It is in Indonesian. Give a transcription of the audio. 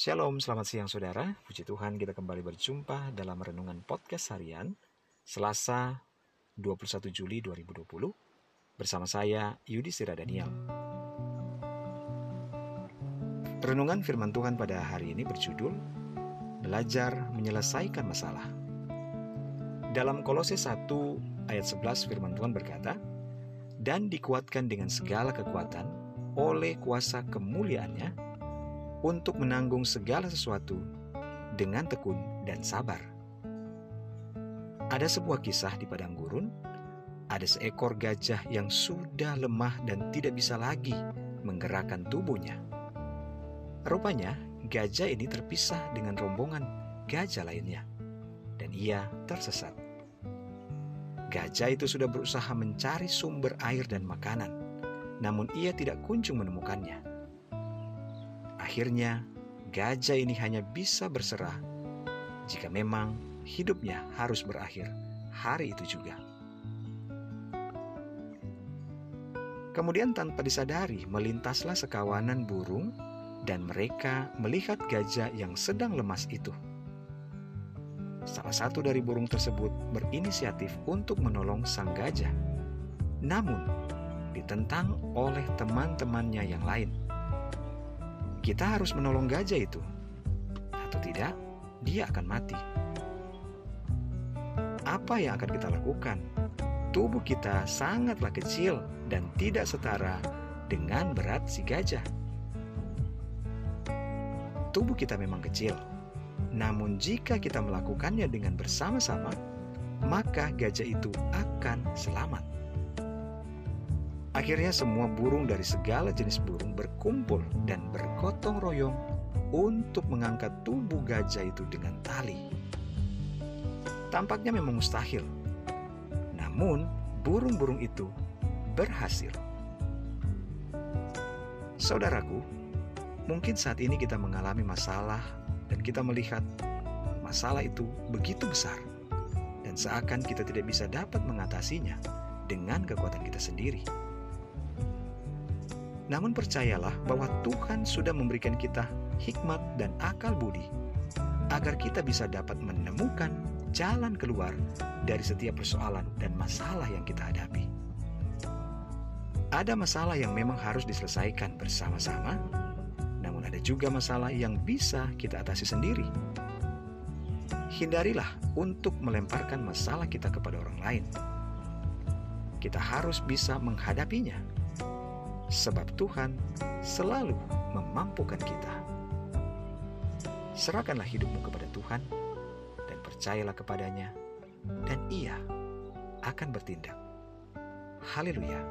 Shalom, selamat siang saudara. Puji Tuhan kita kembali berjumpa dalam Renungan Podcast Harian Selasa 21 Juli 2020 bersama saya Yudi Sira Daniel. Renungan firman Tuhan pada hari ini berjudul Belajar Menyelesaikan Masalah. Dalam Kolose 1 ayat 11 firman Tuhan berkata, Dan dikuatkan dengan segala kekuatan oleh kuasa kemuliaannya untuk menanggung segala sesuatu dengan tekun dan sabar. Ada sebuah kisah di padang gurun, ada seekor gajah yang sudah lemah dan tidak bisa lagi menggerakkan tubuhnya. Rupanya, gajah ini terpisah dengan rombongan gajah lainnya, dan ia tersesat. Gajah itu sudah berusaha mencari sumber air dan makanan, namun ia tidak kunjung menemukannya. Akhirnya, gajah ini hanya bisa berserah jika memang hidupnya harus berakhir hari itu juga. Kemudian tanpa disadari melintaslah sekawanan burung dan mereka melihat gajah yang sedang lemas itu. Salah satu dari burung tersebut berinisiatif untuk menolong sang gajah. Namun, ditentang oleh teman-temannya yang lain kita harus menolong gajah itu, atau tidak, dia akan mati. Apa yang akan kita lakukan? Tubuh kita sangatlah kecil dan tidak setara dengan berat si gajah. Tubuh kita memang kecil, namun jika kita melakukannya dengan bersama-sama, maka gajah itu akan selamat. Akhirnya semua burung dari segala jenis burung berkumpul dan bergotong royong untuk mengangkat tubuh gajah itu dengan tali. Tampaknya memang mustahil. Namun, burung-burung itu berhasil. Saudaraku, mungkin saat ini kita mengalami masalah dan kita melihat masalah itu begitu besar dan seakan kita tidak bisa dapat mengatasinya dengan kekuatan kita sendiri. Namun percayalah bahwa Tuhan sudah memberikan kita hikmat dan akal budi agar kita bisa dapat menemukan jalan keluar dari setiap persoalan dan masalah yang kita hadapi. Ada masalah yang memang harus diselesaikan bersama-sama, namun ada juga masalah yang bisa kita atasi sendiri. Hindarilah untuk melemparkan masalah kita kepada orang lain. Kita harus bisa menghadapinya sebab Tuhan selalu memampukan kita. Serahkanlah hidupmu kepada Tuhan dan percayalah kepadanya, dan Ia akan bertindak. Haleluya!